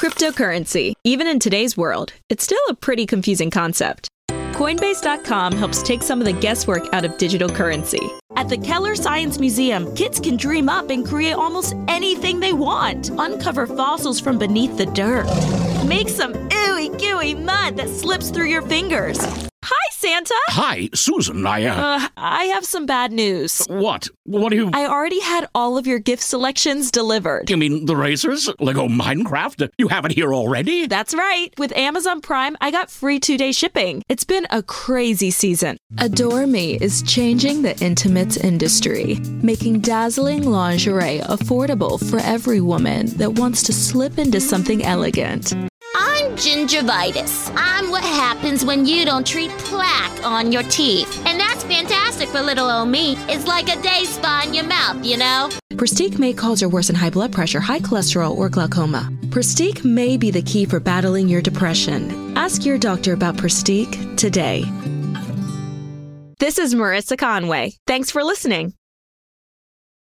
Cryptocurrency. Even in today's world, it's still a pretty confusing concept. Coinbase.com helps take some of the guesswork out of digital currency. At the Keller Science Museum, kids can dream up and create almost anything they want. Uncover fossils from beneath the dirt. Make some ooey gooey mud that slips through your fingers. Santa! Hi, Susan. I, uh. Uh, I have some bad news. What? What do you. I already had all of your gift selections delivered. You mean the razors? Lego Minecraft? You have it here already? That's right. With Amazon Prime, I got free two day shipping. It's been a crazy season. Adore Me is changing the intimates industry, making dazzling lingerie affordable for every woman that wants to slip into something elegant. Gingivitis. I'm what happens when you don't treat plaque on your teeth. And that's fantastic for little old me. It's like a day spa in your mouth, you know? Pristiq may cause or worsen high blood pressure, high cholesterol, or glaucoma. Pristiq may be the key for battling your depression. Ask your doctor about Pristiq today. This is Marisa Conway. Thanks for listening.